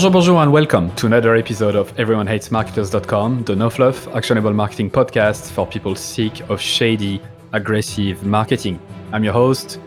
Bonjour, bonjour, and welcome to another episode of EveryoneHatesMarketers.com, the no fluff, actionable marketing podcast for people sick of shady, aggressive marketing. I'm your host,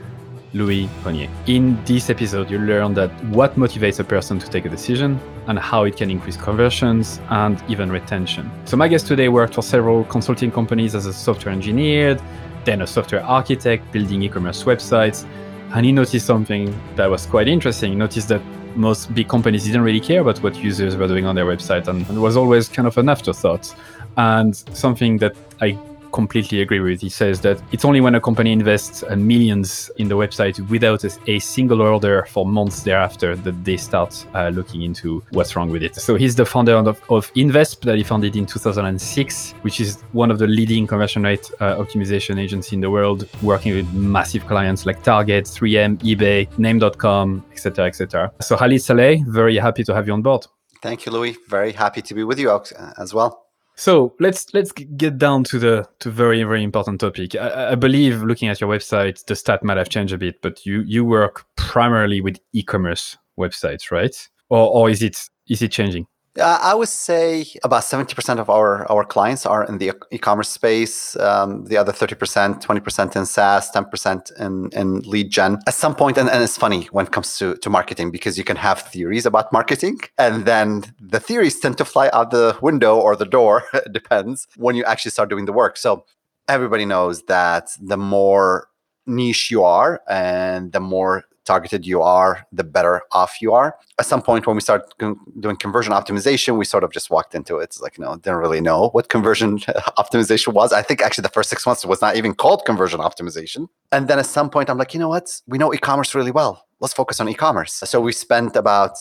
Louis Grenier. In this episode, you'll learn that what motivates a person to take a decision and how it can increase conversions and even retention. So, my guest today worked for several consulting companies as a software engineer, then a software architect building e commerce websites. And he noticed something that was quite interesting. He noticed that most big companies didn't really care about what users were doing on their website and it was always kind of an afterthought. And something that I completely agree with. He says that it's only when a company invests uh, millions in the website without a, single order for months thereafter that they start uh, looking into what's wrong with it. So he's the founder of, of Invesp that he founded in 2006, which is one of the leading conversion rate uh, optimization agency in the world, working with massive clients like Target, 3M, eBay, Name.com, etc., etc. So Khalid Saleh, very happy to have you on board. Thank you, Louis. Very happy to be with you as well. So let's let's get down to the to very very important topic. I, I, believe looking at your website, the stat might have changed a bit, but you you work primarily with e-commerce websites, right? Or or is it is it changing? Uh, I would say about 70% of our, our clients are in the e-commerce space. Um, the other 30%, 20% in SaaS, 10% in, in lead gen. At some point, and, and it's funny when it comes to, to marketing because you can have theories about marketing and then the theories tend to fly out the window or the door, it depends, when you actually start doing the work. So everybody knows that the more niche you are and the more targeted you are, the better off you are. At some point, when we start doing conversion optimization, we sort of just walked into it. It's like, no, didn't really know what conversion optimization was. I think actually the first six months it was not even called conversion optimization. And then at some point, I'm like, you know what? We know e commerce really well. Let's focus on e commerce. So we spent about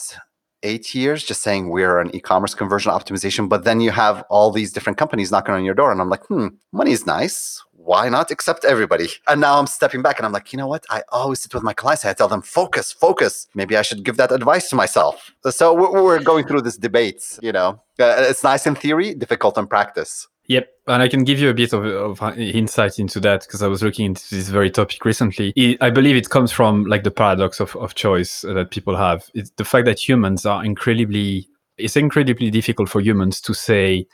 eight years just saying we're an e-commerce conversion optimization but then you have all these different companies knocking on your door and i'm like hmm money is nice why not accept everybody? And now I'm stepping back and I'm like, you know what? I always sit with my clients. I tell them, focus, focus. Maybe I should give that advice to myself. So we're going through this debate, you know, uh, it's nice in theory, difficult in practice. Yep. And I can give you a bit of, of insight into that because I was looking into this very topic recently. It, I believe it comes from like the paradox of, of choice that people have. It's the fact that humans are incredibly, it's incredibly difficult for humans to say,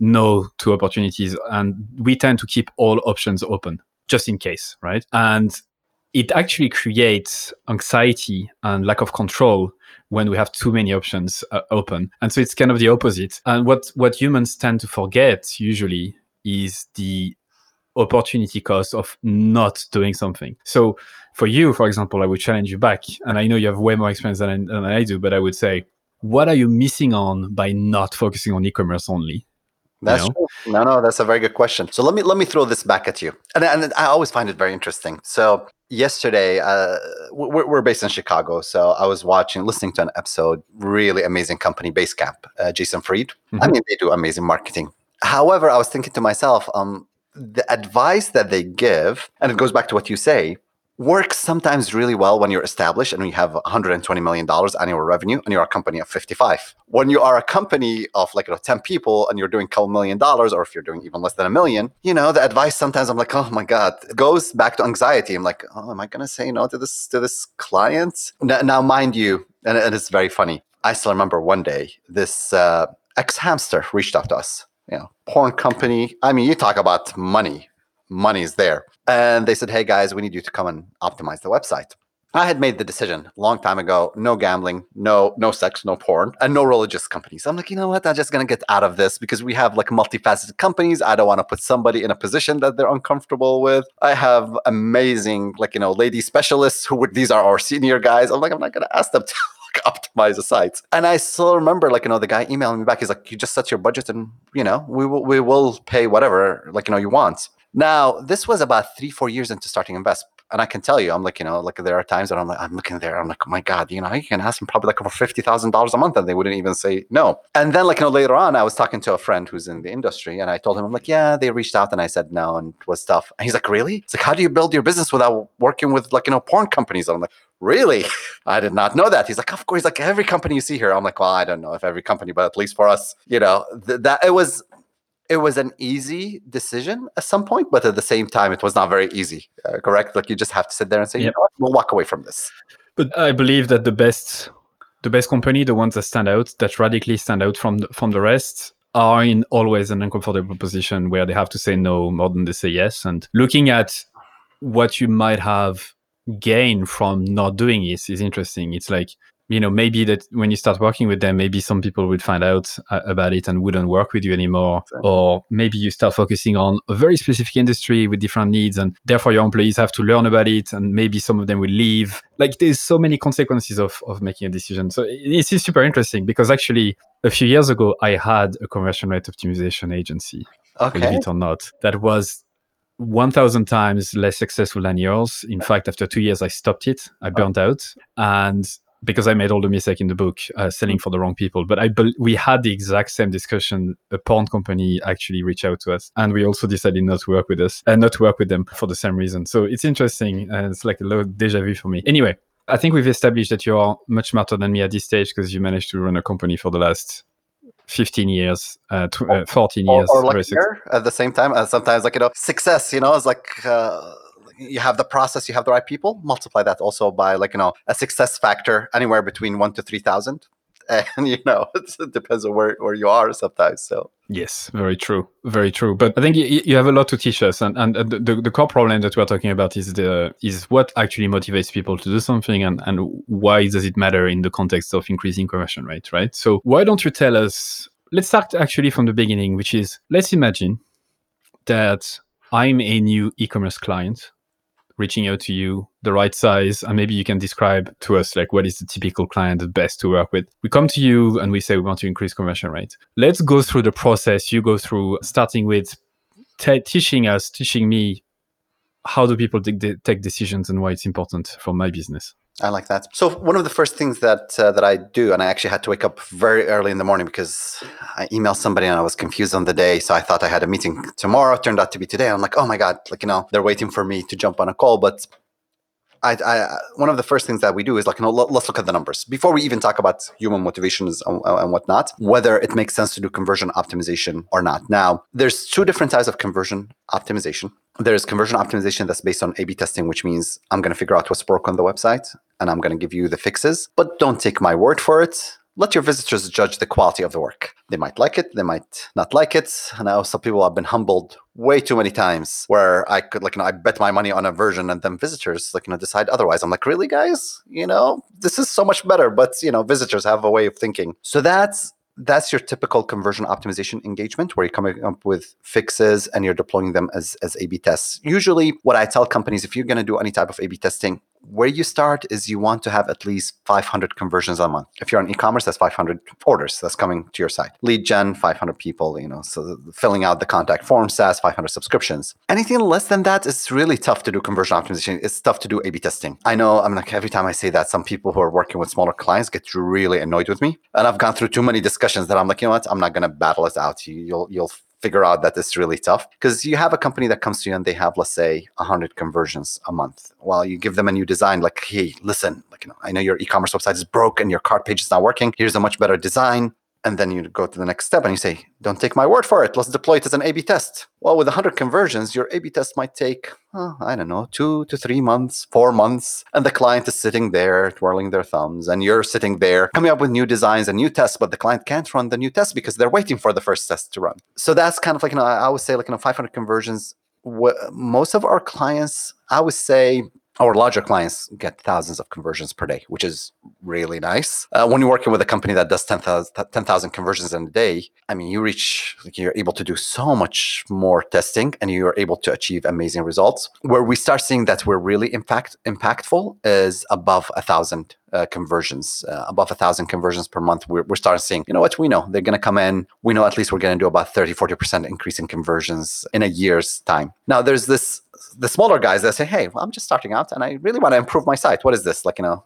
no to opportunities and we tend to keep all options open just in case right? And it actually creates anxiety and lack of control when we have too many options uh, open. And so it's kind of the opposite. And what what humans tend to forget usually is the opportunity cost of not doing something. So for you for example i would challenge you back and i know you have way more experience than, than i do but i would say what are you missing on by not focusing on e-commerce only that's you know? true. No, no, that's a very good question. So let me let me throw this back at you, and and I always find it very interesting. So yesterday, uh, we're, we're based in Chicago, so I was watching, listening to an episode, really amazing company, Basecamp, uh, Jason Fried. Mm-hmm. I mean, they do amazing marketing. However, I was thinking to myself, um, the advice that they give, and it goes back to what you say works sometimes really well when you're established and you have 120 million dollars annual revenue and you're a company of 55 when you are a company of like you know 10 people and you're doing a couple million dollars or if you're doing even less than a million you know the advice sometimes i'm like oh my god it goes back to anxiety. I'm like oh am i to say no to this to this client? Now, mind you and, and, it's very funny i still remember one day this uh, xHamster reached out to us you know porn company i mean you talk about money money is there. And they said, hey guys, we need you to come and optimize the website. I had made the decision a long time ago: no gambling, no no sex, no porn, and no religious companies. I'm like, you know what? I'm just gonna get out of this because we have like multifaceted companies. I don't want to put somebody in a position that they're uncomfortable with. I have amazing, like you know, lady specialists who would these are our senior guys. I'm like, I'm not gonna ask them to optimize the sites. And I still remember, like, you know, the guy emailing me back. He's like, you just set your budget and, you know, we will, we will pay whatever, like, you know, you want. Now, this was about three, four years into starting Invesp. And I can tell you, I'm like, you know, like there are times that I'm like, I'm looking there, I'm like, oh my God, you know, I can ask them probably like over fifty thousand dollars a month, and they wouldn't even say no. And then, like, you know, later on, I was talking to a friend who's in the industry, and I told him, I'm like, yeah, they reached out, and I said no, and it was tough. And he's like, really? It's like, how do you build your business without working with like, you know, porn companies? And I'm like, really? I did not know that. He's like, of course, like every company you see here. I'm like, well, I don't know if every company, but at least for us, you know, th- that it was it was an easy decision at some point, but at the same time, it was not very easy. Uh, correct? Like you just have to sit there and say, yep. you know what, we'll walk away from this. But I believe that the best the best company, the ones that stand out, that radically stand out from the, from the rest, are in always an uncomfortable position where they have to say no more than they say yes. And looking at what you might have gained from not doing this is interesting. It's like you know maybe that when you start working with them maybe some people would find out uh, about it and wouldn't work with you anymore or maybe you start focusing on a very specific industry with different needs and therefore your employees have to learn about it and maybe some of them will leave like there's so many consequences of, of making a decision so it is super interesting because actually a few years ago i had a conversion rate optimization agency okay. believe it or not that was 1000 times less successful than yours. In fact, after two years, I stopped it. I burnt oh. out. And because I made all the mistake in the book, uh, selling for the wrong people. But I be- we had the exact same discussion. A porn company actually reached out to us, and we also decided not to work with us and not to work with them for the same reason. So it's interesting. Uh, it's like a little deja vu for me. Anyway, I think we've established that you are much smarter than me at this stage because you managed to run a company for the last 15 years, uh, tw- uh, 14 years. Or, or like at the same time. And sometimes, like, you know, success, you know, it's like, uh, you have the process, you have the right people, multiply that also by like, you know, a success factor anywhere between one to 3,000. And, you know, it depends on where, where you are sometimes. So, yes, very true. Very true. But I think you, you have a lot to teach us. And, and the, the core problem that we're talking about is the, is what actually motivates people to do something and, and why does it matter in the context of increasing conversion rate, right? So why don't you tell us, let's start actually from the beginning, which is let's imagine that I'm a new e-commerce client reaching out to you, the right size, and maybe you can describe to us like what is the typical client the best to work with. We come to you and we say we want to increase conversion rate. Let's go through the process you go through, starting with t- teaching us, teaching me how do people de- take decisions and why it's important for my business. I like that. So one of the first things that uh, that I do, and I actually had to wake up very early in the morning because I emailed somebody and I was confused on the day. So I thought I had a meeting tomorrow. Turned out to be today. I'm like, oh my god, like you know, they're waiting for me to jump on a call. But I, I one of the first things that we do is like, you know, let, us look at the numbers before we even talk about human motivations and, and whatnot. Whether it makes sense to do conversion optimization or not. Now, there's two different types of conversion optimization there's conversion optimization that's based on A B testing, which means I'm going to figure out what's broke on the website and I'm going to give you the fixes, but don't take my word for it. Let your visitors judge the quality of the work. They might like it, they might not like it. And I know some people have been humbled way too many times where I could, like, you know, I bet my money on a version and then visitors, like, you know, decide otherwise. I'm like, really, guys? You know, this is so much better. But, you know, visitors have a way of thinking. So that's that's your typical conversion optimization engagement where you're coming up with fixes and you're deploying them as, as A B tests. Usually, what I tell companies if you're going to do any type of A B testing, where you start is you want to have at least 500 conversions a month. If you're on e-commerce, that's 500 orders that's coming to your site. Lead gen, 500 people, you know, so filling out the contact form says 500 subscriptions. Anything less than that is really tough to do conversion optimization. It's tough to do A/B testing. I know. I'm like every time I say that, some people who are working with smaller clients get really annoyed with me, and I've gone through too many discussions that I'm like, you know what, I'm not going to battle it out. You'll you'll figure out that it's really tough. Because you have a company that comes to you and they have let's say 100 conversions a month. While you give them a new design like hey listen like you know i know your e-commerce website is broke and your cart page is not working. Here's a much better design and then you go to the next step and you say, don't take my word for it. Let's deploy it as an A B test. Well, with 100 conversions, your A B test might take, oh, I don't know, two to three months, four months. And the client is sitting there twirling their thumbs, and you're sitting there coming up with new designs and new tests, but the client can't run the new test because they're waiting for the first test to run. So that's kind of like, you know, I would say like, you know, 500 conversions. Most of our clients, I would say our larger clients get thousands of conversions per day, which is really nice. Uh, when you're working with a company that does 10,000 10, conversions in a day, I mean, you reach, like, you're able to do so much more testing and you're able to achieve amazing results. Where we start seeing that we're really impact impactful is above a thousand uh, conversions, uh, above a thousand conversions per month. We're, we're starting seeing, you know what, we know they're going to come in. We know at least we're going to do about 30, 40% increase in conversions in a year's time. Now, there's this the smaller guys that say, "Hey, well, I'm just starting out, and I really want to improve my site. What is this? Like, you know."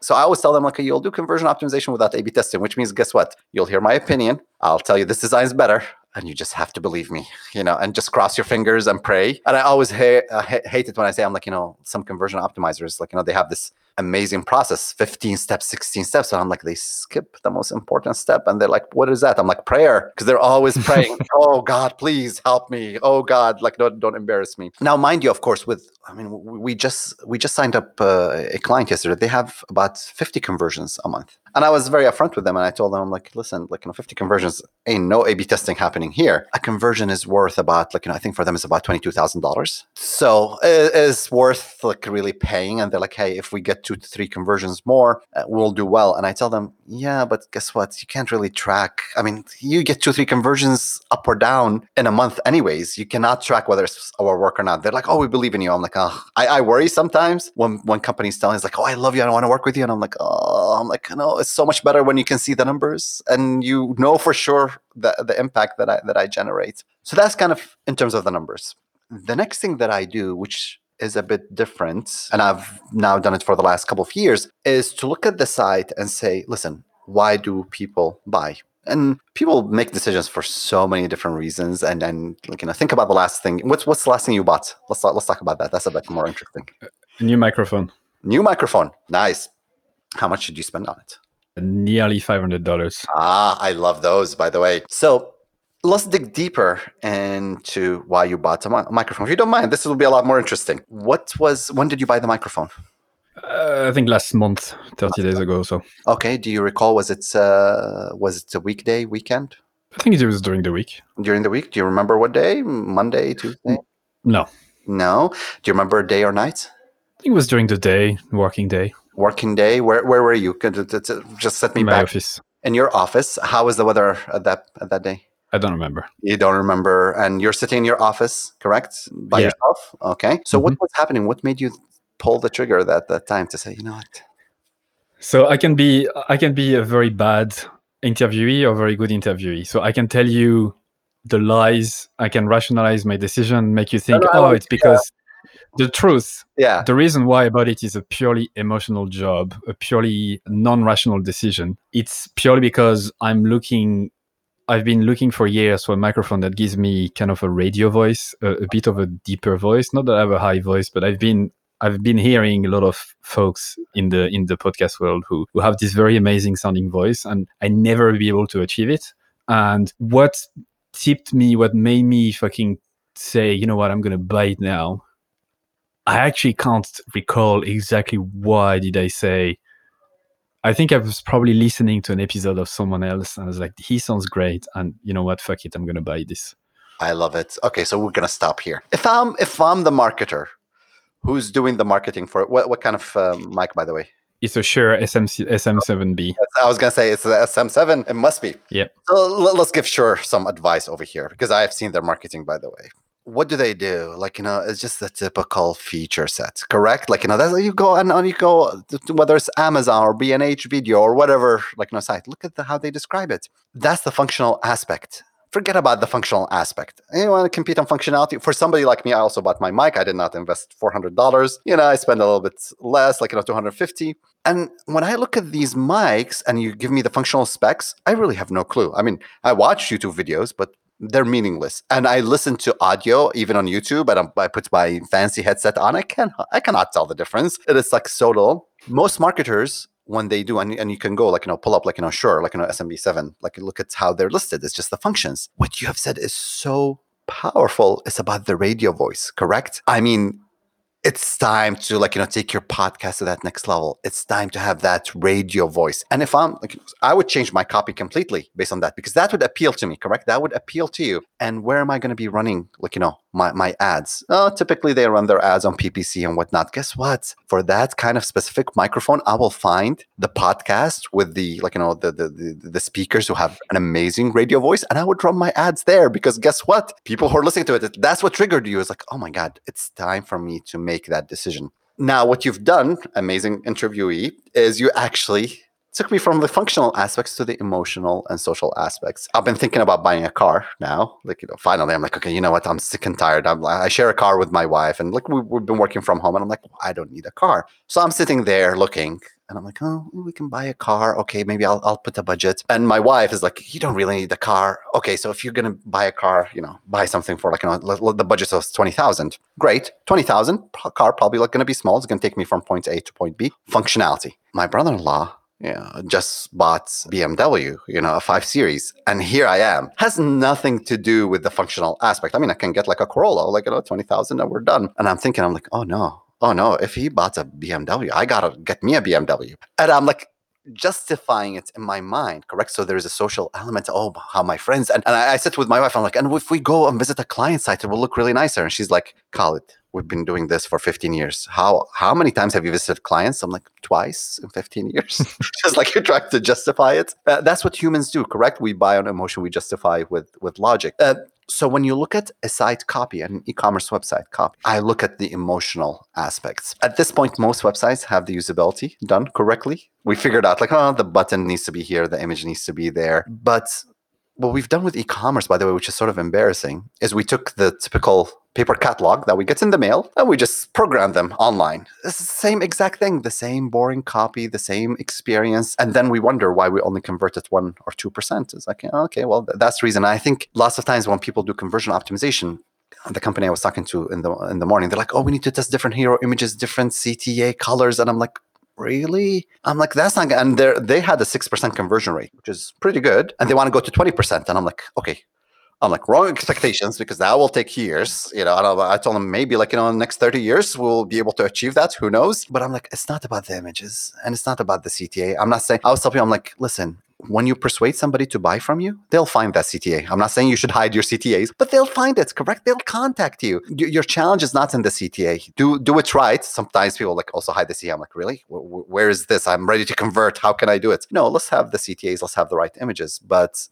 So I always tell them, like, you'll do conversion optimization without A/B testing, which means, guess what? You'll hear my opinion. I'll tell you this design is better, and you just have to believe me, you know, and just cross your fingers and pray. And I always ha- uh, hate it when I say, I'm like, you know, some conversion optimizers, like, you know, they have this amazing process 15 steps 16 steps and i'm like they skip the most important step and they're like what is that i'm like prayer because they're always praying oh god please help me oh god like don't, don't embarrass me now mind you of course with i mean we just we just signed up uh, a client yesterday they have about 50 conversions a month and I was very upfront with them and I told them, I'm like, listen, like, you know, 50 conversions ain't no A B testing happening here. A conversion is worth about, like, you know, I think for them it's about $22,000. So it is worth like really paying. And they're like, hey, if we get two to three conversions more, uh, we'll do well. And I tell them, yeah, but guess what? You can't really track. I mean, you get two, three conversions up or down in a month, anyways. You cannot track whether it's our work or not. They're like, oh, we believe in you. I'm like, oh, I, I worry sometimes when when companies tell me, it's like, oh, I love you. I want to work with you. And I'm like, oh, I'm like, no, it's so much better when you can see the numbers and you know for sure the, the impact that I that I generate. So that's kind of in terms of the numbers. The next thing that I do, which is a bit different, and I've now done it for the last couple of years, is to look at the site and say, listen, why do people buy? And people make decisions for so many different reasons. And then, like, you know, think about the last thing. What's what's the last thing you bought? Let's talk, let's talk about that. That's a bit more interesting. A new microphone. New microphone. Nice. How much did you spend on it? nearly $500. Ah, I love those, by the way. So let's dig deeper into why you bought a microphone. If you don't mind, this will be a lot more interesting. What was, when did you buy the microphone? Uh, I think last month, 30 days ago so. Okay. Do you recall, was it, uh, was it a weekday, weekend? I think it was during the week. During the week? Do you remember what day? Monday, Tuesday? No. No. Do you remember day or night? I think it was during the day, working day working day. Where where were you? Just set me in back. office. In your office. How was the weather at that at that day? I don't remember. You don't remember, and you're sitting in your office, correct, by yeah. yourself. Okay. So mm-hmm. what was happening? What made you pull the trigger at that time to say, you know what? So I can be I can be a very bad interviewee or very good interviewee. So I can tell you the lies. I can rationalize my decision, make you think, no, no, oh, it's because. Yeah the truth yeah the reason why about it is a purely emotional job a purely non-rational decision it's purely because i'm looking i've been looking for years for a microphone that gives me kind of a radio voice a, a bit of a deeper voice not that i have a high voice but i've been I've been hearing a lot of folks in the in the podcast world who, who have this very amazing sounding voice and I never be able to achieve it. And what tipped me, what made me fucking say, you know what, I'm gonna buy it now I actually can't recall exactly why did I say. I think I was probably listening to an episode of someone else, and I was like, "He sounds great," and you know what? Fuck it, I'm gonna buy this. I love it. Okay, so we're gonna stop here. If I'm if I'm the marketer, who's doing the marketing for it? What what kind of uh, mic, by the way? It's a Shure SM SM7B. I was gonna say it's the SM7. It must be. Yeah. So let's give Shure some advice over here because I have seen their marketing, by the way what do they do? Like, you know, it's just the typical feature set, correct? Like, you know, that's you go and you go, whether it's Amazon or B&H Video or whatever, like, you know, site, look at the, how they describe it. That's the functional aspect. Forget about the functional aspect. You want to compete on functionality. For somebody like me, I also bought my mic. I did not invest $400. You know, I spend a little bit less, like, you know, 250 And when I look at these mics and you give me the functional specs, I really have no clue. I mean, I watch YouTube videos, but they're meaningless. And I listen to audio even on YouTube, and I put my fancy headset on. I can I cannot tell the difference. It is like so dull. Most marketers when they do, and, and you can go like you know pull up like you know Shure like you know SMB7, like look at how they're listed. It's just the functions. What you have said is so powerful. It's about the radio voice, correct? I mean, it's time to like you know take your podcast to that next level. It's time to have that radio voice. And if i'm like i would change my copy completely based on that because that would appeal to me correct? That would appeal to you. And where am i going to be running like you know my, my ads. Uh, typically they run their ads on ppc and whatnot. Guess what? For that kind of specific microphone i will find the podcast with the like you know the the, the, the speakers who have an amazing radio voice and i would run my ads there because guess what? People who are listening to it that's what triggered you. Is like oh my god it's time for me to make that decision. Now, what you've done, amazing interviewee, is you actually took me from the functional aspects to the emotional and social aspects. I've been thinking about buying a car now. Like, you know, finally, I'm like, okay, you know what? I'm sick and tired. I'm, I share a car with my wife, and like, we, we've been working from home, and I'm like, I don't need a car. So I'm sitting there looking, and I'm like, oh, we can buy a car. Okay, maybe I'll, I'll put a budget. And my wife is like, you don't really need a car. Okay, so if you're gonna buy a car, you know, buy something for like, you know, the budget is twenty thousand. Great, twenty thousand car probably like gonna be small. It's gonna take me from point A to point B. Functionality. My brother-in-law yeah, just bought BMW, you know, a 5 Series, and here I am. Has nothing to do with the functional aspect. I mean, I can get like a Corolla, like you know, twenty thousand, and we're done. And I'm thinking, I'm like, oh no, oh no, if he bought a BMW, I gotta get me a BMW. And I'm like, justifying it in my mind, correct? So there's a social element. Oh, how my friends and, and I, I sit with my wife. I'm like, and if we go and visit a client site, it will look really nicer. And she's like, Khalid, we've been doing this for 15 years. How how many times have you visited clients? I'm like, twice in 15 years. Just like you're trying to justify it. Uh, that's what humans do, correct? We buy on emotion, we justify with with logic. Uh, so when you look at a site copy, an e-commerce website copy, I look at the emotional aspects. At this point, most websites have the usability done correctly. We figured out like, oh, the button needs to be here, the image needs to be there. But what we've done with e-commerce, by the way, which is sort of embarrassing, is we took the typical paper catalog that we get in the mail and we just program them online. It's the same exact thing, the same boring copy, the same experience. And then we wonder why we only converted one or 2%. It's like, oh, okay, well, that's the reason. I think lots of times when people do conversion optimization, the company I was talking to in the in the morning, they're like, "Oh, we need to test different hero images, different CTA colors," and I'm like, really? I'm like, that's not. And they they had a 6% conversion rate, which is pretty good. And they want to go to 20%. And I'm like, okay. I'm like, wrong expectations because that will take years. You know, I, I told them maybe like, you know, in the next 30 years, we'll be able to achieve that. Who knows? But I'm like, it's not about the images and it's not about the CTA. I'm not saying, I was telling people, I'm like, listen, when you persuade somebody to buy from you, they'll find that CTA. I'm not saying you should hide your CTAs, but they'll find it, correct? They'll contact you. Your challenge is not in the CTA. Do do it right. Sometimes people like also hide the CTA. I'm like, really? Where is this? I'm ready to convert. How can I do it? No, let's have the CTAs. Let's have the right images. But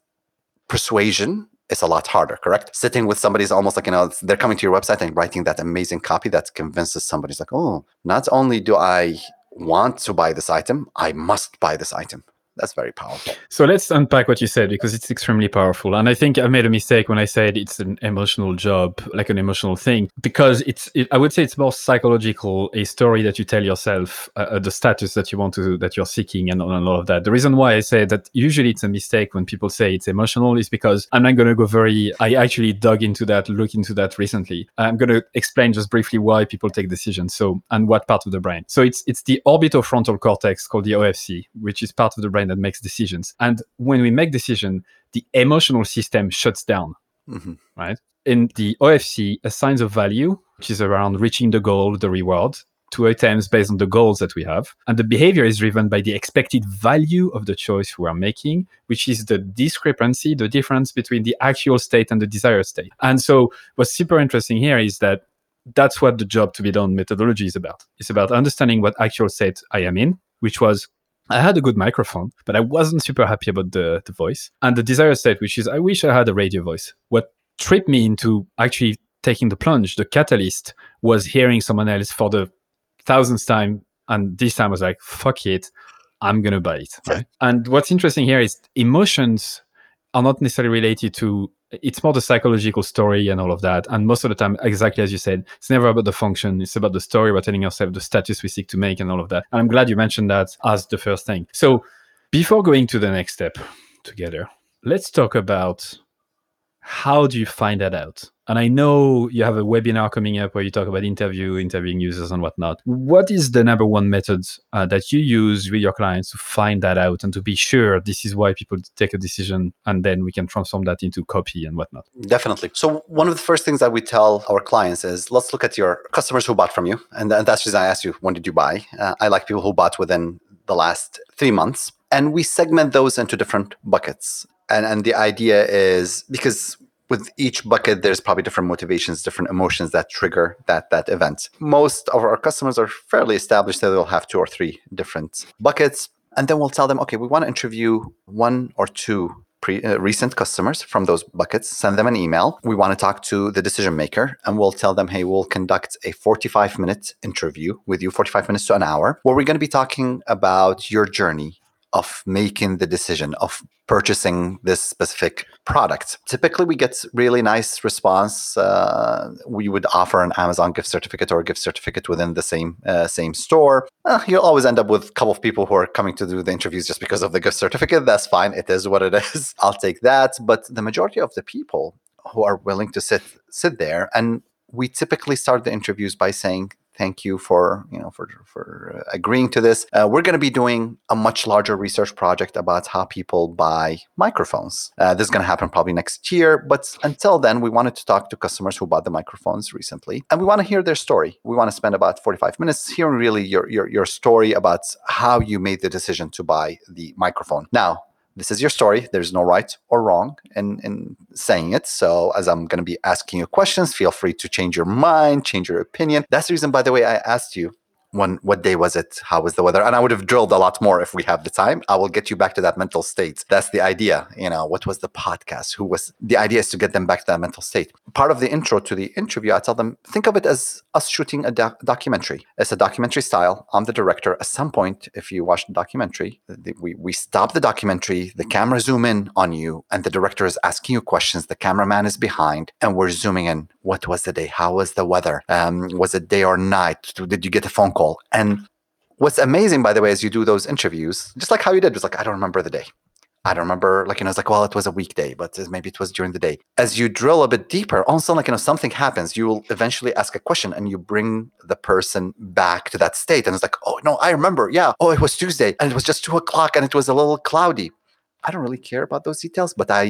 persuasion is a lot harder, correct? Sitting with somebody is almost like, you know, they're coming to your website and writing that amazing copy that convinces somebody's like, oh, not only do I want to buy this item, I must buy this item that's very powerful. So let's unpack what you said because it's extremely powerful. And I think I made a mistake when I said it's an emotional job, like an emotional thing, because it's, it, I would say it's more psychological, a story that you tell yourself, uh, uh the status that you want to, that you're seeking and, and all of that. The reason why I say that usually it's a mistake when people say it's emotional is because I'm not going to go very, I actually dug into that, look into that recently. I'm going to explain just briefly why people take decisions. So, and what part of the brain. So it's, it's the orbitofrontal cortex called the OFC, which is part of the brain brain that makes decisions. And when we make decision, the emotional system shuts down, mm-hmm. right? In the OFC assigns a value, which is around reaching the goal, the reward, to items based on the goals that we have. And the behavior is driven by the expected value of the choice we are making, which is the discrepancy, the difference between the actual state and the desired state. And so what's super interesting here is that that's what the job to be done methodology is about. It's about understanding what actual state I am in, which was I had a good microphone, but I wasn't super happy about the, the voice. And the desired state, which is I wish I had a radio voice. What tripped me into actually taking the plunge, the catalyst, was hearing someone else for the thousandth time. And this time I was like, fuck it, I'm going to buy it. Right? and what's interesting here is emotions are not necessarily related to it's more the psychological story and all of that. And most of the time, exactly as you said, it's never about the function. It's about the story we're telling yourself, the status we seek to make and all of that. And I'm glad you mentioned that as the first thing. So before going to the next step together, let's talk about how do you find that out? And I know you have a webinar coming up where you talk about interview, interviewing users and whatnot. What is the number one method uh, that you use with your clients to find that out and to be sure this is why people take a decision and then we can transform that into copy and whatnot? Definitely. So one of the first things that we tell our clients is let's look at your customers who bought from you. And, that's just I asked you, when did you buy? Uh, I like people who bought within the last three months. And we segment those into different buckets and and the idea is because with each bucket there's probably different motivations different emotions that trigger that that event. Most of our customers are fairly established that they'll have two or three different buckets. And then we'll tell them okay we want to interview one or two pre, uh, recent customers from those buckets send them an email. We want to talk to the decision maker and we'll tell them hey we'll conduct a 45 minute interview with you 45 minutes to an hour where we're going to be talking about your journey of making the decision of purchasing this specific product. Typically, we get really nice response. Uh, we would offer an Amazon gift certificate or a gift certificate within the same uh, same store. Uh, you'll always end up with a couple of people who are coming to do the interviews just because of the gift certificate. That's fine. It is what it is. I'll take that. But the majority of the people who are willing to sit sit there and we typically start the interviews by saying thank you for you know for for uh, agreeing to this. Uh, we're going to be doing a much larger research project about how people buy microphones. Uh, this is going to happen probably next year but until then we wanted to talk to customers who bought the microphones recently and we want to hear their story. We want to spend about 45 minutes hearing really your, your your story about how you made the decision to buy the microphone. Now this is your story. There's no right or wrong in, in saying it. So, as I'm going to be asking you questions, feel free to change your mind, change your opinion. That's the reason, by the way, I asked you when what day was it? How was the weather? And i would have drilled a lot more if we have the time. I will get you back to that mental state. That's the idea you know what was the podcast? Who was the idea is to get them back to that mental state. Part of the intro to the interview i tell them think of it as us shooting a doc- documentary. It's a documentary style. I'm the director. At some point if you watch the documentary we, we stop the documentary the camera zoom in on you and the director is asking you questions. The cameraman is behind and we're zooming in. What was the day? How was the weather? Um, was it day or night? Did you get a phone call and what's amazing by the way is you do those interviews just like how you did was like i don't remember the day. I don't remember like you know it's like well it was a weekday but maybe it was during the day. As you drill a bit deeper all of a sudden like you know something happens you will eventually ask a question and you bring the person back to that state and it's like oh no i remember. Yeah. Oh it was tuesday and it was just two o'clock and it was a little cloudy. I don't really care about those details but i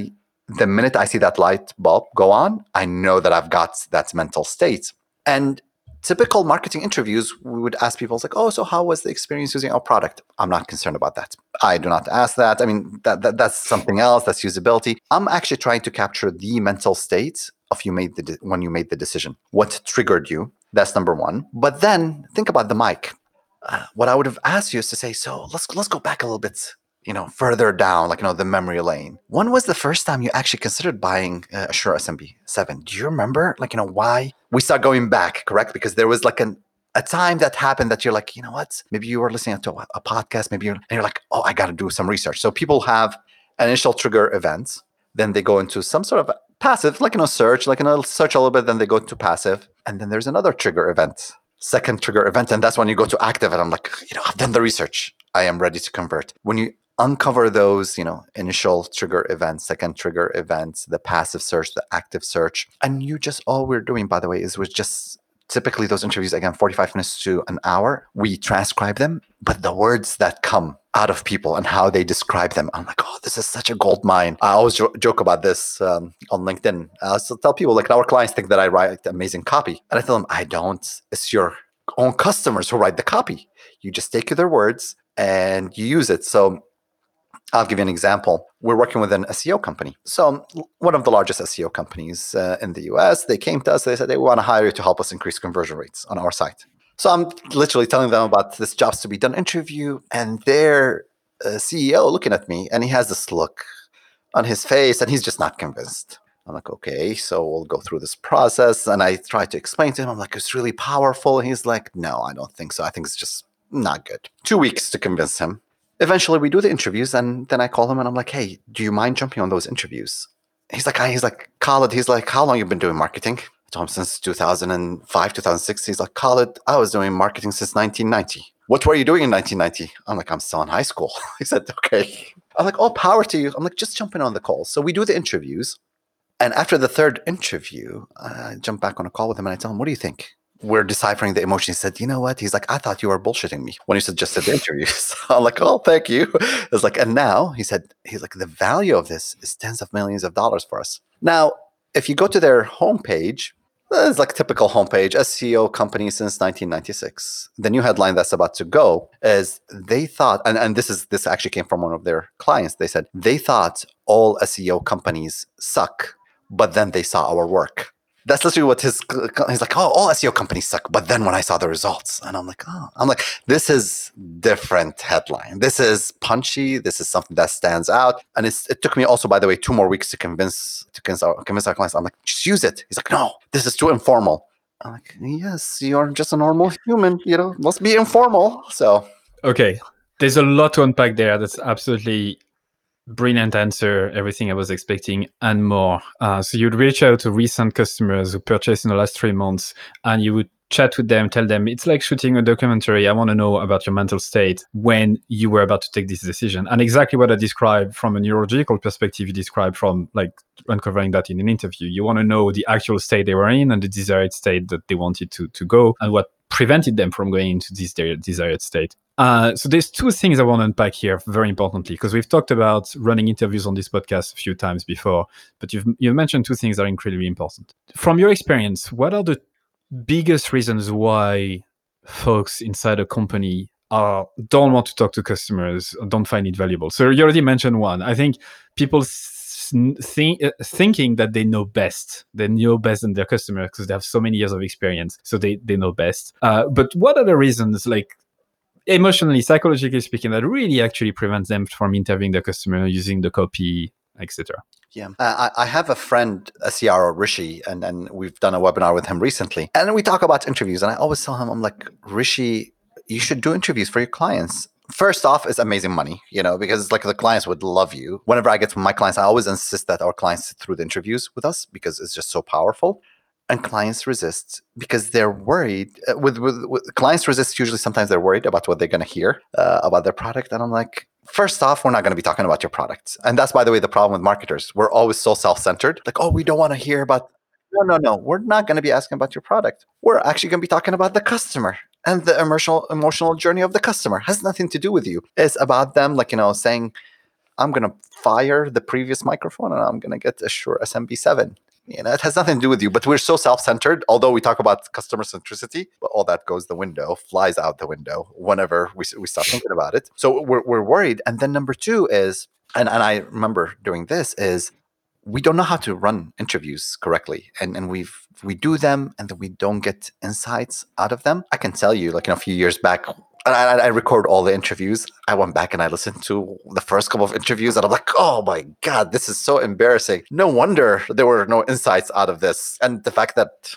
the minute I see that light bulb go on, I know that I've got that mental state. And typical marketing interviews, we would ask people like, "Oh, so how was the experience using our product?" I'm not concerned about that. I do not ask that. I mean, that, that that's something else. That's usability. I'm actually trying to capture the mental state of you made the de- when you made the decision. What triggered you? That's number one. But then think about the mic. Uh, what I would have asked you is to say, "So let's let's go back a little bit you know, further down, like, you know, the memory lane. When was the first time you actually considered buying uh, a Shure SMB7? Do you remember, like, you know, why? We start going back, correct? Because there was like an, a time that happened that you're like, you know what? Maybe you were listening to a, a podcast, maybe you're, and you're like, oh, I got to do some research. So people have initial trigger events, then they go into some sort of passive, like, you know, search, like, you know, search a little bit, then they go to passive. And then there's another trigger event, second trigger event. And that's when you go to active. And I'm like, you know, I've done the research. I am ready to convert. When you uncover those you know initial trigger events second trigger events the passive search the active search. And you just all we're doing by the way is we're just typically those interviews again 45 minutes to an hour we transcribe them but the words that come out of people and how they describe them i'm like oh this is such a gold mine. I always jo- joke about this um, on linkedin. I also tell people like our clients think that i write amazing copy and i tell them i don't. It's your own customers who write the copy. You just take their words and you use it. So I'll give you an example. We're working with an SEO company. So, one of the largest SEO companies uh, in the US, they came to us, they said they want to hire you to help us increase conversion rates on our site. So, I'm literally telling them about this jobs to be done interview, and their uh, CEO looking at me, and he has this look on his face, and he's just not convinced. I'm like, okay, so we'll go through this process. And I try to explain to him, I'm like, it's really powerful. And he's like, no, I don't think so. I think it's just not good. Two weeks to convince him eventually we do the interviews and then I call him and I'm like, hey, do you mind jumping on those interviews? He's like, he's like, Khalid, he's like, how long you been doing marketing? I told him since 2005, 2006. He's like, Khalid, I was doing marketing since 1990. What were you doing in 1990? I'm like, I'm still in high school. he said, okay. I'm like, all power to you. I'm like, just jumping on the call. So we do the interviews. And after the third interview, I jump back on a call with him and I tell him, what do you think? We're deciphering the emotion. He said, you know what? He's like, I thought you were bullshitting me when you suggested the interview. so I'm like, oh, thank you. It's like, and now he said, he's like, the value of this is tens of millions of dollars for us. Now, if you go to their homepage, uh, it's like typical homepage, SEO company since 1996. The new headline that's about to go is they thought, and, and this is this actually came from one of their clients. They said they thought all SEO companies suck, but then they saw our work that's literally what his he's like oh all seo companies suck. But then when i saw the results and i'm like oh. I'm like this is different headline. This is punchy. This is something that stands out. And it's, it took me also by the way two more weeks to convince to convince our, convince our clients. I'm like just use it. He's like no this is too informal. I'm like yes you're just a normal human you know must be informal. So okay. There's a lot to unpack there. That's absolutely brilliant answer, everything I was expecting and more. Uh, so you'd reach out to recent customers who purchased in the last three months and you would chat with them, tell them it's like shooting a documentary. I want to know about your mental state when you were about to take this decision. And exactly what I described from a neurological perspective, you described from like uncovering that in an interview. You want to know the actual state they were in and the desired state that they wanted to, to go and what prevented them from going into this desired state. Uh, so there's two things I want to unpack here very importantly because we've talked about running interviews on this podcast a few times before, but you've you've mentioned two things that are incredibly important. From your experience, what are the biggest reasons why folks inside a company are don't want to talk to customers, don't find it valuable? So you already mentioned one. I think people think, uh, thinking that they know best. They know best than their customer because they have so many years of experience. So they, they know best. Uh, but what are the reasons, like emotionally, psychologically speaking, that really actually prevents them from interviewing the customer using the copy, etc. Yeah, uh, I, I have a friend, a CRO, Rishi, and, and we've done a webinar with him recently. And we talk about interviews, and I always tell him, I'm like, Rishi, you should do interviews for your clients. First off, it's amazing money, you know, because it's like the clients would love you. Whenever I get to my clients, I always insist that our clients sit through the interviews with us because it's just so powerful and clients resist because they're worried uh, with, with, with, clients resist usually sometimes they're worried about what they're going to hear uh, about their product and i'm like first off we're not going to be talking about your products and that's by the way the problem with marketers. We're always so self-centered like oh we don't want to hear about no no no. We're not going to be asking about your product. We're actually going to be talking about the customer and the emotional emotional journey of the customer has nothing to do with you. It's about them like you know saying i'm going to fire the previous microphone and i'm going to get a Shure smb7 you know, it has nothing to do with you, but we're so self-centered. Although we talk about customer centricity, but all that goes the window, flies out the window whenever we, we start thinking about it. So we're, we're worried. And then number two is, and, and I remember doing this is we don't know how to run interviews correctly and and we've we do them and then we don't get insights out of them i can tell you like you know, a few years back I, I, record all the interviews. I went back and I listened to the first couple of interviews, and I'm like, oh my god, this is so embarrassing. No wonder there were no insights out of this, and the fact that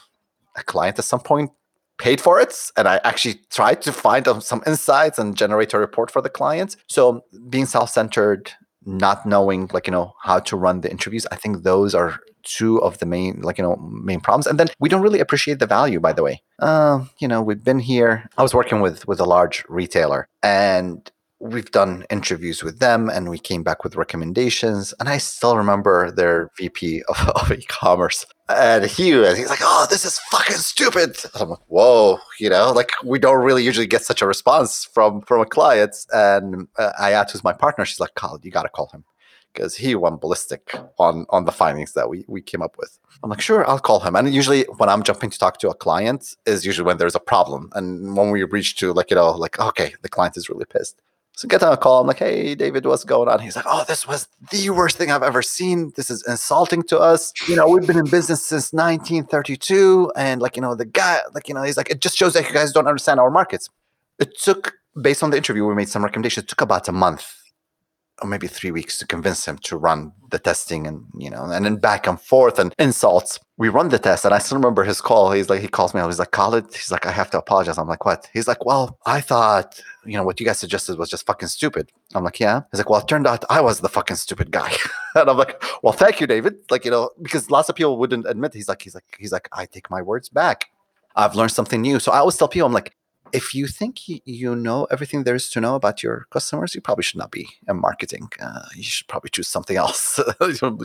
a client at some point paid for it, and I actually tried to find some insights and generate a report for the client. So being self-centered, not knowing like you know how to run the interviews, I think those are two of the main like you know main problems. And then we don't really appreciate the value by the way. Uh, you know we've been here i was working with with a large retailer and we've done interviews with them and we came back with recommendations and i still remember their vp of, of e-commerce and he he's like oh this is fucking stupid i'm like whoa you know like we don't really usually get such a response from from a client and uh, i asked my partner she's like Khalid, you gotta call him because he went ballistic on on the findings that we we came up with. I'm like, sure, I'll call him. And usually when I'm jumping to talk to a client is usually when there's a problem. And when we reach to like, you know, like, okay, the client is really pissed. So get on a call. I'm like, hey, David, what's going on? He's like, oh, this was the worst thing I've ever seen. This is insulting to us. You know, we've been in business since 1932. And like, you know, the guy, like, you know, he's like, it just shows that you guys don't understand our markets. It took, based on the interview, we made some recommendations. It took about a month or maybe three weeks to convince him to run the testing and you know and then back and forth and insults. We run the test and i still remember his call. He's like he calls me he's like Khalid he's like i have to apologize. I'm like what? He's like well i thought you know what you guys suggested was just fucking stupid. I'm like yeah. He's like well it turned out i was the fucking stupid guy. And i'm like well thank you david. Like you know because lots of people wouldn't admit he's like he's like he's like i take my words back. I've learned something new. So I always tell people, I'm like, if you think you know everything there is to know about your customers, you probably should not be in marketing. Uh, you should probably choose something else.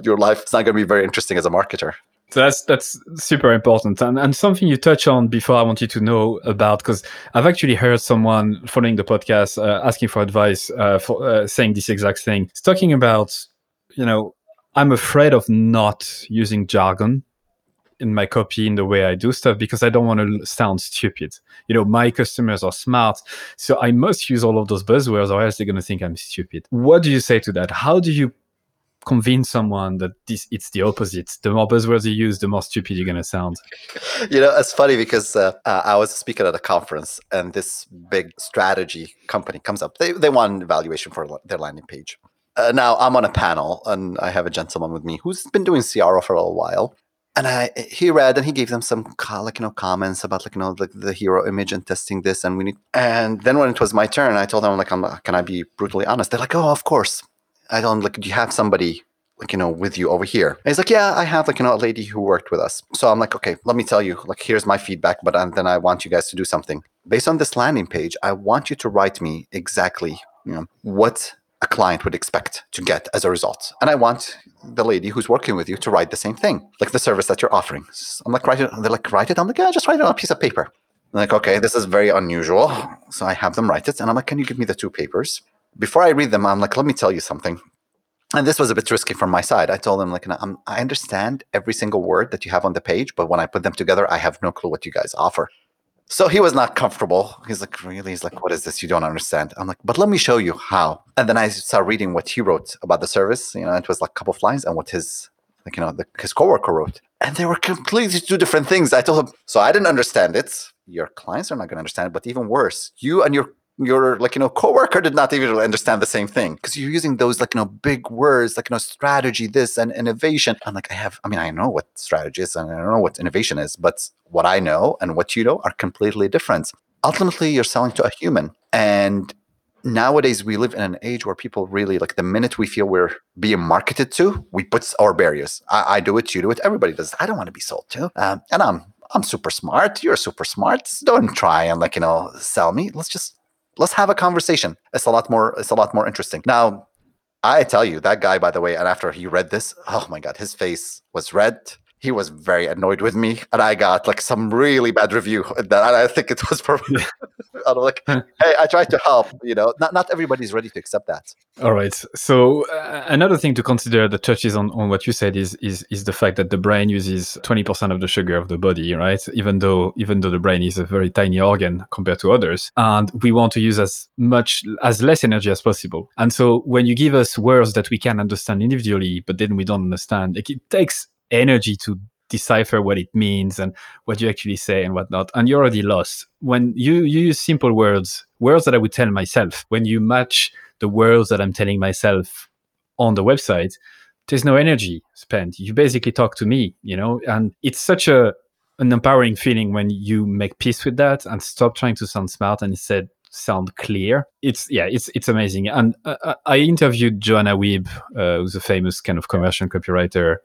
your life is not going to be very interesting as a marketer. So that's that's super important and, and something you touch on before I want you to know about because I've actually heard someone following the podcast uh, asking for advice uh, for uh, saying this exact thing. It's talking about you know I'm afraid of not using jargon in my copy in the way I do stuff because I don't want to sound stupid. You know, my customers are smart, so I must use all of those buzzwords or else they're going to think I'm stupid. What do you say to that? How do you convince someone that this it's the opposite? The more buzzwords you use, the more stupid you're going to sound. You know, it's funny because uh, uh, I was speaking at a conference and this big strategy company comes up. They they want an evaluation for their landing page. Uh, now I'm on a panel and I have a gentleman with me who's been doing CRO for a while and I he read and he gave them some like you know comments about like you know like the hero image and testing this and we need and then when it was my turn I told them like I'm like, can I be brutally honest? They're like oh of course. I don't like do you have somebody like you know with you over here? And he's like yeah I have like you know a lady who worked with us. So I'm like okay let me tell you like here's my feedback but um, then I want you guys to do something. Based on this landing page I want you to write me exactly you know what a client would expect to get as a result. And I want the lady who's working with you to write the same thing, like the service that you're offering. I'm like, write it. They're like, write it. I'm like, yeah, just write it on a piece of paper. I'm like, okay, this is very unusual. So I have them write it. And I'm like, can you give me the two papers? Before I read them, I'm like, let me tell you something. And this was a bit risky from my side. I told them, like, I understand every single word that you have on the page, but when I put them together, I have no clue what you guys offer. So he was not comfortable. He's like, really? He's like, what is this? You don't understand. I'm like, but let me show you how. And then I started reading what he wrote about the service. You know, it was like a couple of lines and what his, like, you know, the, his coworker wrote. And they were completely two different things. I told him, so I didn't understand it. Your clients are not going to understand it. But even worse, you and your your like you know coworker did not even understand the same thing because you're using those like you know big words like you know strategy this and innovation. I'm like i have i mean i know what strategy is and i don't know what innovation is but what i know and what you know are completely different. Ultimately you're selling to a human and nowadays we live in an age where people really like the minute we feel we're being marketed to we put our barriers. I, I do it you do it everybody does. I don't want to be sold to um, and i'm i'm super smart you're super smart don't try and like you know sell me. Let's just let's have a conversation. It's a lot more. It's a lot more interesting. Now, I tell you that guy, by the way, and after he read this, oh my god, his face was red he was very annoyed with me and i got like some really bad review that i think it was probably i'm like hey i tried to help you know? Not, not everybody's ready to accept that. All right. So uh, another thing to consider that touches on, on what you said is, is is the fact that the brain uses 20% of the sugar of the body right? Even though even though the brain is a very tiny organ compared to others and we want to use as much as less energy as possible. And so when you give us words that we can understand individually but then we don't understand it, it takes energy to decipher what it means and what you actually say and whatnot. And you're already lost. When you, you use simple words, words that I would tell myself, when you match the words that I'm telling myself on the website, there's no energy spent. You basically talk to me, you know, and it's such a an empowering feeling when you make peace with that and stop trying to sound smart and instead sound clear. It's yeah, it's it's amazing. And uh, I interviewed Joanna Wiebe, uh, who's a famous kind of commercial copywriter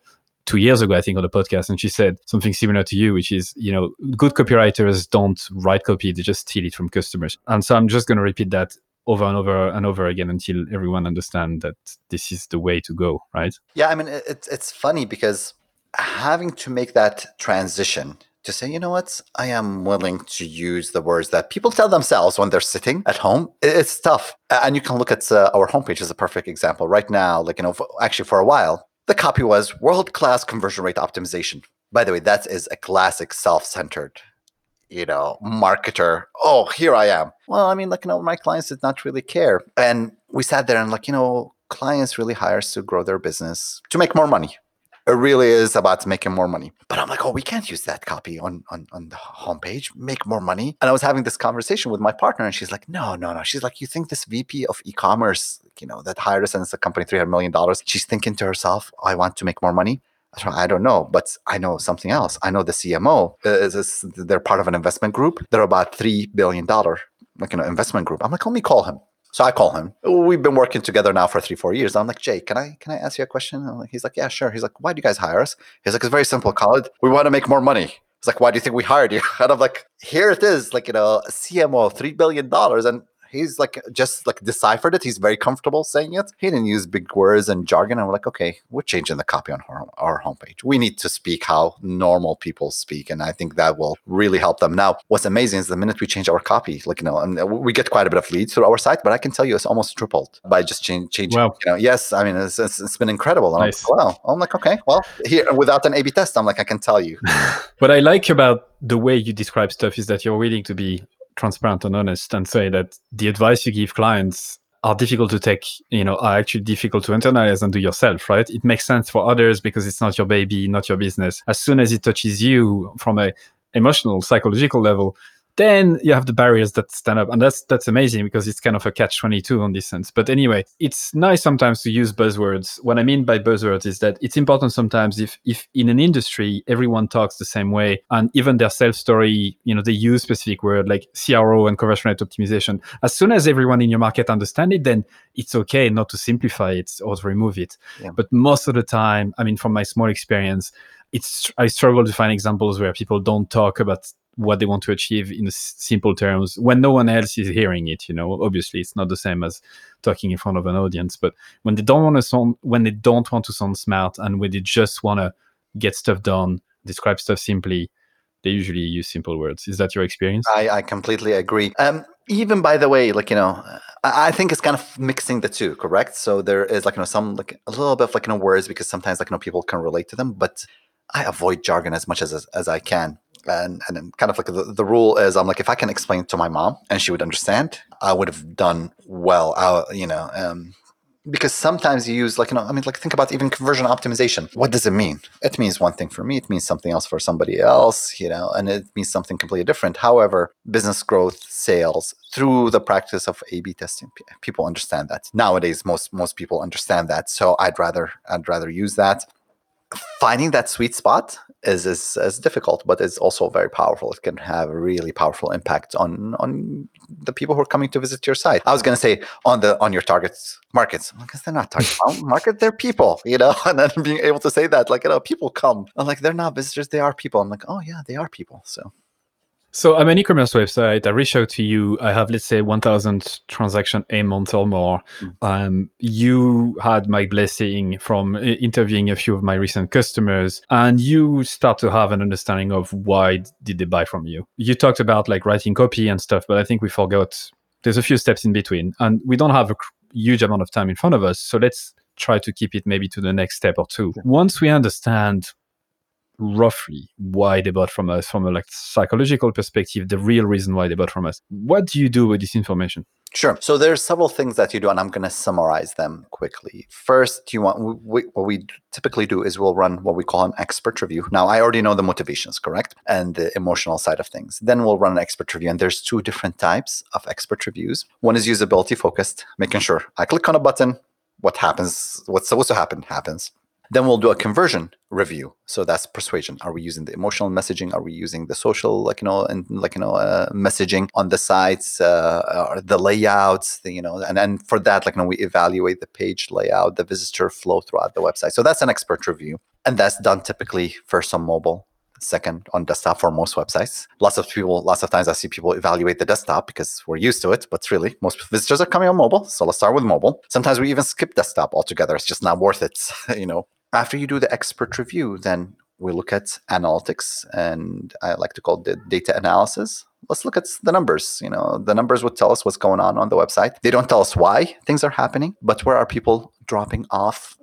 two years ago, I think, on the podcast, and she said something similar to you, which is, you know, good copywriters don't write copy; they just steal it from customers. And so I'm just going to repeat that over and over and over again until everyone understands that this is the way to go, right? Yeah, I mean, it's it's funny because having to make that transition to say, you know what, I am willing to use the words that people tell themselves when they're sitting at home. It's tough. And you can look at uh, our homepage as a perfect example. Right now, like, you know, actually for a while, the copy was world class conversion rate optimization. By the way, that is a classic self centered, you know, marketer. Oh, here I am. Well, I mean, like, you know, my clients did not really care. And we sat there and, like, you know, clients really hire us to grow their business to make more money. It really is about making more money. But I'm like, oh, we can't use that copy on, on, on the homepage, make more money. And I was having this conversation with my partner, and she's like, no, no, no. She's like, you think this VP of e commerce you know, that hired us and it's a company $300 million. She's thinking to herself, I want to make more money. I don't know, but I know something else. I know the CMO is, they're part of an investment group. They're about three billion dollar, like know, investment group. I'm like, let me call him. So I call him. We've been working together now for three, four years. I'm like, Jay, can I can I ask you a question? He's like, yeah, sure. He's like, why do you guys hire us? He's like, it's very simple, Khalid. We want to make more money. He's like, why do you think we hired you? And I'm like, here it is, like you know, CMO, three billion dollars, and he's like just like deciphered it. He's very comfortable saying it. He didn't use big words and jargon. And we're like, okay, we're changing the copy on our, our homepage. We need to speak how normal people speak, and I think that will really help them. Now, what's amazing is the minute we change our copy, like you know, and we get quite a bit of leads through our site, but I can tell you it's almost tripled by just change, changing. Wow. You know, yes, I mean it's, it's, it's been incredible. And nice. I'm like, wow. I'm like, okay, well, here without an A/B test, I'm like, I can tell you. what I like about the way you describe stuff is that you're willing to be transparent and honest and say that the advice you give clients are difficult to take, you know, are actually difficult to internalize and do yourself, right? It makes sense for others because it's not your baby, not your business. As soon as it touches you from a emotional, psychological level, then you have the barriers that stand up. And that's that's amazing because it's kind of a catch 22 on this sense. But anyway it's nice sometimes to use buzzwords. What i mean by buzzwords is that it's important sometimes if if in an industry everyone talks the same way and even their self story you know they use specific word like cro and conversion rate optimization. As soon as everyone in your market understand it then it's okay not to simplify it or to remove it. Yeah. but most of the time i mean from my small experience it's i struggle to find examples where people don't talk about what they want to achieve in simple terms when no one else is hearing it you know? Obviously it's not the same as talking in front of an audience but when they don't want to sound when they don't want to sound smart and when they just want to get stuff done describe stuff simply they usually use simple words. Is that your experience? I, I completely agree. Um, even by the way like you know I, I think it's kind of mixing the two correct? So there is like you know some like a little bit of like you know words because sometimes like you know people can relate to them but I avoid jargon as much as as, as I can and and kind of like the, the rule is i'm like if i can explain it to my mom and she would understand i would have done well. I, you know um, because sometimes you use like you know i mean like think about even conversion optimization. What does it mean? It means one thing for me. It means something else for somebody else you know and it means something completely different. However business growth sales through the practice of a b testing people understand that. Nowadays most most people understand that. So i'd rather i'd rather use that. Finding that sweet spot is, is is difficult, but it's also very powerful. It can have a really powerful impact on on the people who are coming to visit your site. I was going to say on the on your targets markets because they're not target market, they're people, you know. And then being able to say that, like you know, people come. I'm like they're not visitors, they are people. I'm like, oh yeah, they are people. So so I'm an e-commerce website. I reach out to you. I have, let's say, 1,000 transaction a month or more. Mm. Um, you had my blessing from interviewing a few of my recent customers, and you start to have an understanding of why did they buy from you. You talked about like writing copy and stuff, but I think we forgot there's a few steps in between, and we don't have a huge amount of time in front of us. So let's try to keep it maybe to the next step or two. Once we understand roughly why they bought from us from a like psychological perspective the real reason why they bought from us what do you do with this information Sure. So there's several things that you do, and I'm going to summarize them quickly. First, you want we, what we typically do is we'll run what we call an expert review. Now, I already know the motivations, correct, and the emotional side of things. Then we'll run an expert review, and there's two different types of expert reviews. One is usability focused, making sure I click on a button, what happens, what's supposed to happen happens. Then we'll do a conversion review. So that's persuasion. Are we using the emotional messaging? Are we using the social, like you know, and like you know, uh, messaging on the sites, uh, the layouts, the, you know, and then for that, like you know, we evaluate the page layout, the visitor flow throughout the website. So that's an expert review, and that's done typically first on mobile, second on desktop for most websites. Lots of people, lots of times I see people evaluate the desktop because we're used to it, but really most visitors are coming on mobile. So let's start with mobile. Sometimes we even skip desktop altogether. It's just not worth it, you know. After you do the expert review, then we look at analytics and I like to call it data analysis. Let's look at the numbers. You know, the numbers would tell us what's going on on the website. They don't tell us why things are happening, but where are people dropping off?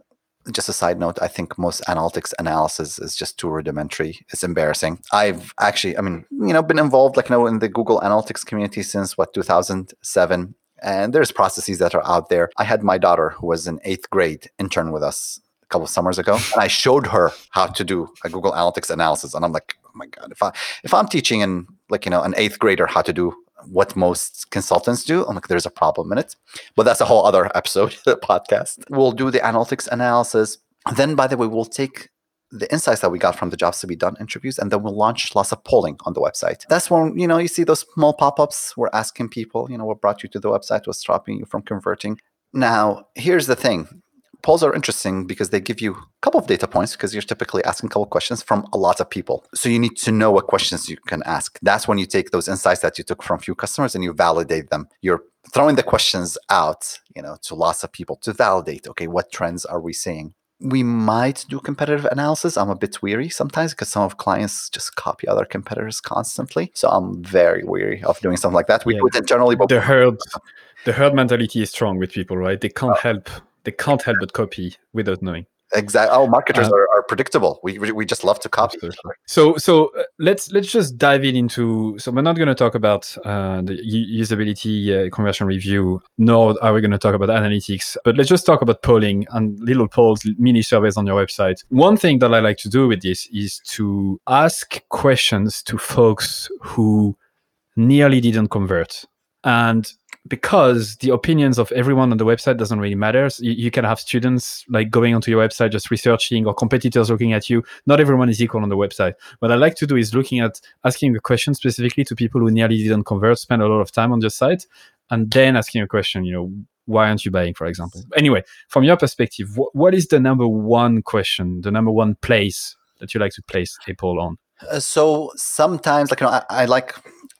Just a side note, I think most analytics analysis is just too rudimentary. It's embarrassing. I've actually, I mean, you know, been involved like you know in the Google Analytics community since what 2007 and there's processes that are out there. I had my daughter who was in eighth grade intern with us couple of summers ago, and I showed her how to do a Google Analytics analysis, and I'm like, oh my god, if I if I'm teaching in like you know an eighth grader how to do what most consultants do, I'm like, there's a problem in it. But that's a whole other episode of the podcast. We'll do the analytics analysis. Then, by the way, we'll take the insights that we got from the jobs to be done interviews and then we'll launch lots of polling on the website that's when you know you see those small pop-ups we're asking people you know what brought you to the website what's stopping you from converting now here's the thing polls are interesting because they give you a couple of data points because you're typically asking a couple of questions from a lot of people. So you need to know what questions you can ask. That's when you take those insights that you took from a few customers and you validate them. You're throwing the questions out, you know, to lots of people to validate, okay, what trends are we seeing? We might do competitive analysis. I'm a bit weary sometimes because some of clients just copy other competitors constantly. So I'm very weary of doing something like that. We yeah. do it internally, but the herd, the herd mentality is strong with people, right? They can't help they can't help but copy without knowing. Exactly. Oh, marketers uh, are, are predictable. We, we just love to copy. So so uh, let's let's just dive in into. So we're not going to talk about uh, the usability uh, conversion review, nor are we going to talk about analytics. But let's just talk about polling and little polls, mini surveys on your website. One thing that I like to do with this is to ask questions to folks who nearly didn't convert. And because the opinions of everyone on the website doesn't really matter. So you, you, can have students like going onto your website just researching or competitors looking at you. Not everyone is equal on the website. What I like to do is looking at asking a question specifically to people who nearly didn't convert, spend a lot of time on the site, and then asking a question, you know, why aren't you buying, for example? Anyway, from your perspective, wh- what is the number one question, the number one place that you like to place poll on? Uh, so sometimes, like you know, I, I, like.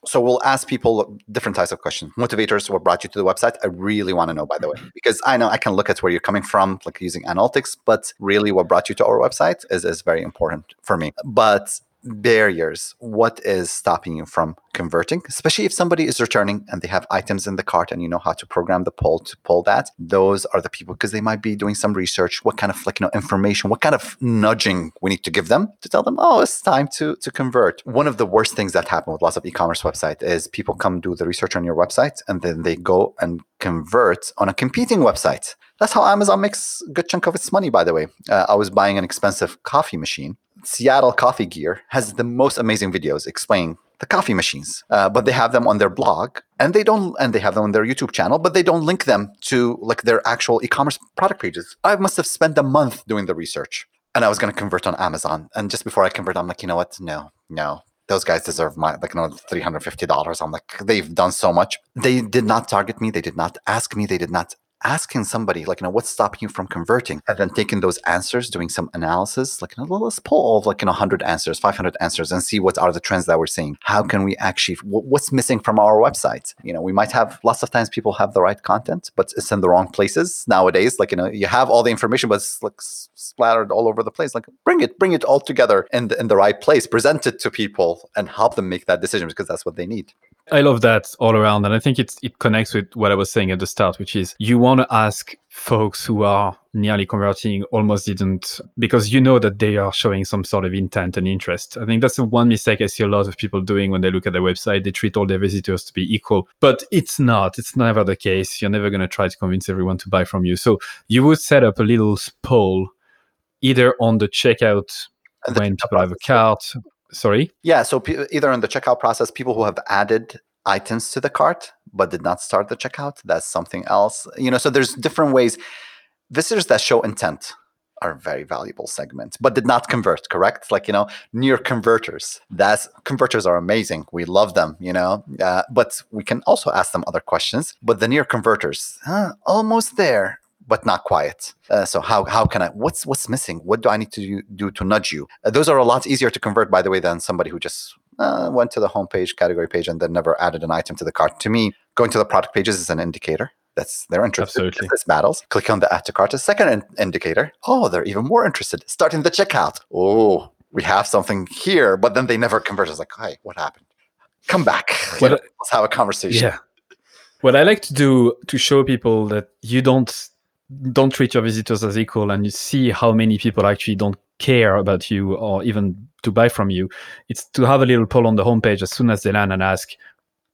So we'll ask people different types of questions. Motivators, what brought you to the website? I really want to know, by the way, because I know I can look at where you're coming from, like using analytics, but really, what brought you to our website is is very important for me. But barriers. What is stopping you from converting? Especially if somebody is returning and they have items in the cart and you know how to program the poll to pull that. Those are the people because they might be doing some research what kind of like you know information what kind of nudging we need to give them to tell them oh it's time to to convert. One of the worst things that happen with lots of e-commerce websites is people come do the research on your website and then they go and convert on a competing website. That's how amazon makes a good chunk of its money by the way. Uh, i was buying an expensive coffee machine Seattle Coffee Gear has the most amazing videos explaining the coffee machines, uh, but they have them on their blog and they don't, and they have them on their YouTube channel, but they don't link them to like their actual e-commerce product pages. I must have spent a month doing the research, and I was going to convert on Amazon. And just before I convert, I'm like, you know what? No, no, those guys deserve my like another three hundred fifty dollars. I'm like, they've done so much. They did not target me. They did not ask me. They did not asking somebody like you know what's stopping you from converting? And then taking those answers doing some analysis like you know, let's pull all of like you know 100 answers 500 answers and see what are the trends that we're seeing. How can we actually what's missing from our website you know we might have lots of times people have the right content but it's in the wrong places nowadays. Like you know you have all the information but it's like splattered all over the place. Like bring it bring it all together in the, in the right place. Present it to people and help them make that decision because that's what they need. I love that all around. And I think it's, it connects with what I was saying at the start, which is you want to ask folks who are nearly converting, almost didn't, because you know that they are showing some sort of intent and interest. I think that's the one mistake I see a lot of people doing when they look at their website. They treat all their visitors to be equal, but it's not. It's never the case. You're never going to try to convince everyone to buy from you. So you would set up a little poll either on the checkout when people have a cart sorry yeah so p- either in the checkout process people who have added items to the cart but did not start the checkout that's something else you know so there's different ways visitors that show intent are very valuable segment but did not convert correct like you know near converters that's converters are amazing we love them you know uh, but we can also ask them other questions but the near converters uh, almost there but not quiet. Uh, so how how can I? What's what's missing? What do I need to do, to nudge you? Uh, those are a lot easier to convert, by the way, than somebody who just uh, went to the homepage category page and then never added an item to the cart. To me, going to the product pages is an indicator. That's they're interested. Absolutely. This battles. Click on the add to cart. A second in- indicator. Oh, they're even more interested. Starting the checkout. Oh, we have something here, but then they never convert. It's like, hey, what happened? Come back. What, know, let's have a conversation. Yeah. What I like to do to show people that you don't don't treat your visitors as equal and you see how many people actually don't care about you or even to buy from you it's to have a little poll on the homepage as soon as they land and ask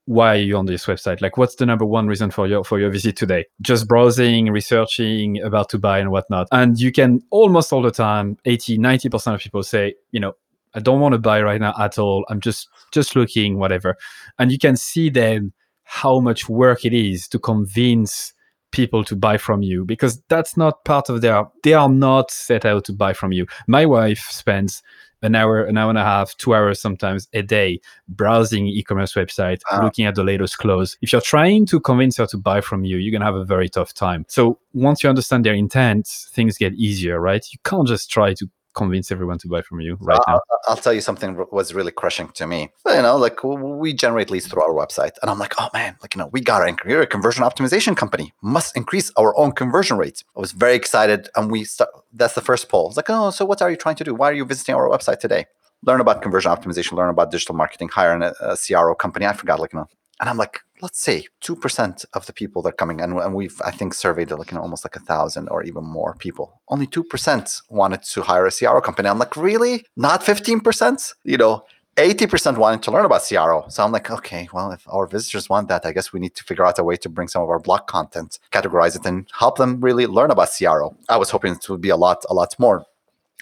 why are you on this website? Like what's the number one reason for your for your visit today? Just browsing researching about to buy and whatnot. And you can almost all the time 80 90% of people say you know i don't want to buy right now at all. I'm just just looking whatever. And you can see then how much work it is to convince people to buy from you because that's not part of their they are not set out to buy from you. My wife spends an hour an hour and a half two hours sometimes a day browsing e-commerce website wow. looking at the latest clothes. If you're trying to convince her to buy from you you're going to have a very tough time. So once you understand their intent things get easier right? You can't just try to convince everyone to buy from you right I'll, now? I'll tell you something was really crushing to me. You know, like we generate leads through our website, and I'm like, oh man, like you know, we got to We're a conversion optimization company. Must increase our own conversion rates. I was very excited, and we start. That's the first poll. It's like, oh, so what are you trying to do? Why are you visiting our website today? Learn about conversion optimization. Learn about digital marketing. Hire a, a CRO company. I forgot, like you know, and I'm like, let's say 2% of the people that are coming, and, and we've, I think, surveyed like, you know, almost like a thousand or even more people. Only 2% wanted to hire a CRO company. I'm like, really? Not 15%? You know, 80% wanted to learn about CRO. So I'm like, okay, well, if our visitors want that, I guess we need to figure out a way to bring some of our blog content, categorize it, and help them really learn about CRO. I was hoping it would be a lot, a lot more.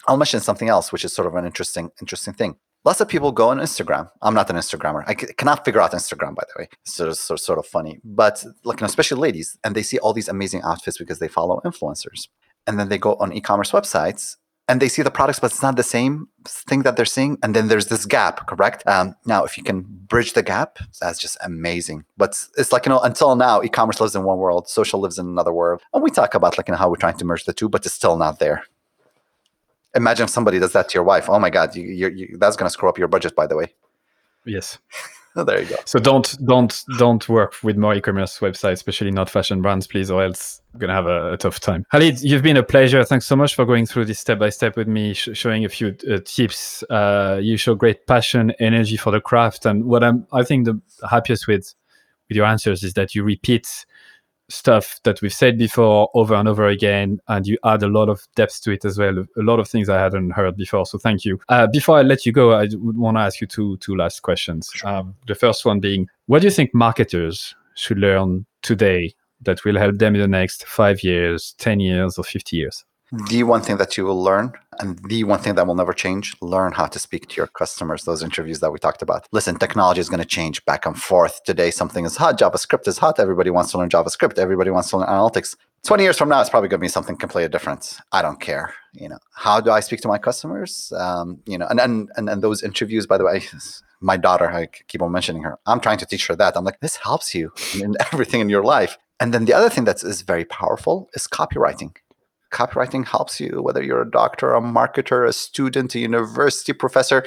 I'll mention something else, which is sort of an interesting, interesting thing Lots of people go on Instagram. I'm not an Instagrammer. I cannot figure out Instagram, by the way. It's sort of, sort of, sort of funny. But like, you know, especially ladies, and they see all these amazing outfits because they follow influencers. And then they go on e-commerce websites and they see the products, but it's not the same thing that they're seeing. And then there's this gap, correct? Um, now, if you can bridge the gap, that's just amazing. But it's like, you know, until now, e commerce lives in one world, social lives in another world. And we talk about like, you know, how we're trying to merge the two, but it's still not there. Imagine if somebody does that to your wife. Oh my God, you, you, you, that's going to screw up your budget, by the way. Yes. There you go. So don't don't don't work with more e-commerce websites, especially not fashion brands, please, or else you're gonna have a, a tough time. Khalid, you've been a pleasure. Thanks so much for going through this step by step with me, sh- showing a few uh, tips. Uh, you show great passion, energy for the craft, and what I'm I think the happiest with with your answers is that you repeat stuff that we've said before over and over again, and you add a lot of depth to it as well. A lot of things I hadn't heard before. So thank you. Uh, before I let you go, I would want to ask you two two last questions. Sure. Um, the first one being, what do you think marketers should learn today that will help them in the next five years, ten years, or fifty years? The one thing that you will learn and the one thing that will never change learn how to speak to your customers those interviews that we talked about. Listen technology is going to change back and forth. Today something is hot javascript is hot everybody wants to learn javascript everybody wants to learn analytics. 20 years from now it's probably going to be something completely different. I don't care you know. How do i speak to my customers? Um, you know and, and and and those interviews by the way my daughter i keep on mentioning her i'm trying to teach her that. I'm like this helps you in everything in your life. And then the other thing that is very powerful is copywriting copywriting helps you, whether you're a doctor, a marketer, a student, a university professor.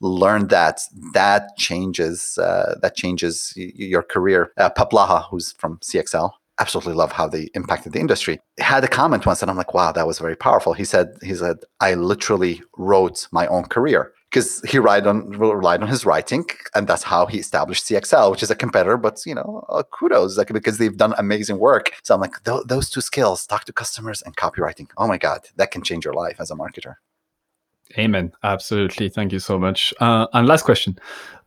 Learn that. That changes. Uh, that changes your career. Uh, Peep Laja, who's from CXL, absolutely love how they impacted the industry. Had a comment once, and I'm like, wow, that was very powerful. He said, he said, I literally wrote my own career because he relied on relied on his writing, and that's how he established CXL, which is a competitor. But you know, uh, kudos, like because they've done amazing work. So I'm like, th- those two skills, talk to customers and copywriting. Oh my god, that can change your life as a marketer. Amen. Absolutely. Thank you so much. Uh, and last question: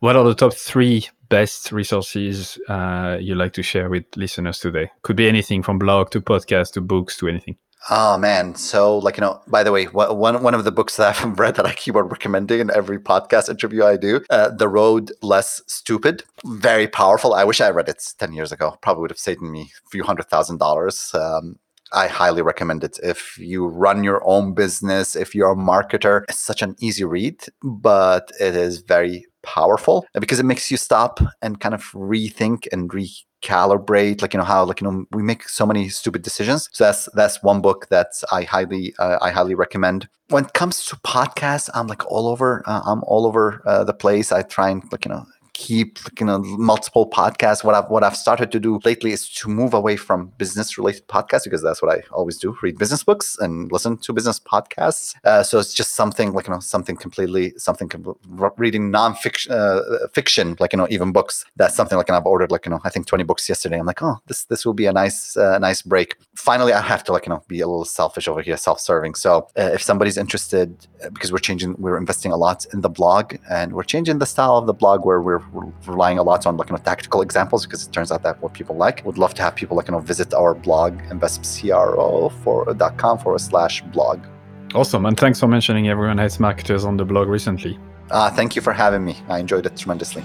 What are the top three best resources uh, you like to share with listeners today? Could be anything from blog to podcast to books to anything. Oh man! So, like you know, by the way, one one of the books that I've read that I keep on recommending in every podcast interview I do, uh, "The Road Less Stupid," very powerful. I wish I read it ten years ago. Probably would have saved me a few hundred thousand dollars. Um, I highly recommend it. If you run your own business, if you're a marketer, it's such an easy read, but it is very powerful because it makes you stop and kind of rethink and re calibrate like you know how like you know we make so many stupid decisions. So that's that's one book that i highly uh, i highly recommend. When it comes to podcasts i'm like all over uh, i'm all over uh, the place. I try and like you know keep you know multiple podcasts. What i've what i've started to do lately is to move away from business related podcasts because that's what i always do read business books and listen to business podcasts. Uh, so it's just something like you know something completely something com- reading non-fiction uh, fiction like you know even books. That's something like and i've ordered like you know i think 20 books yesterday. I'm like oh this this will be a nice uh, nice break. Finally i have to like you know be a little selfish over here self-serving. So uh, if somebody's interested uh, because we're changing we're investing a lot in the blog and we're changing the style of the blog where we're we're relying a lot on like you know tactical examples because it turns out that what people like. Would love to have people like you know visit our blog invespcro.com forward slash blog. Awesome, and thanks for mentioning everyone hates marketers on the blog recently. Uh, thank you for having me. I enjoyed it tremendously.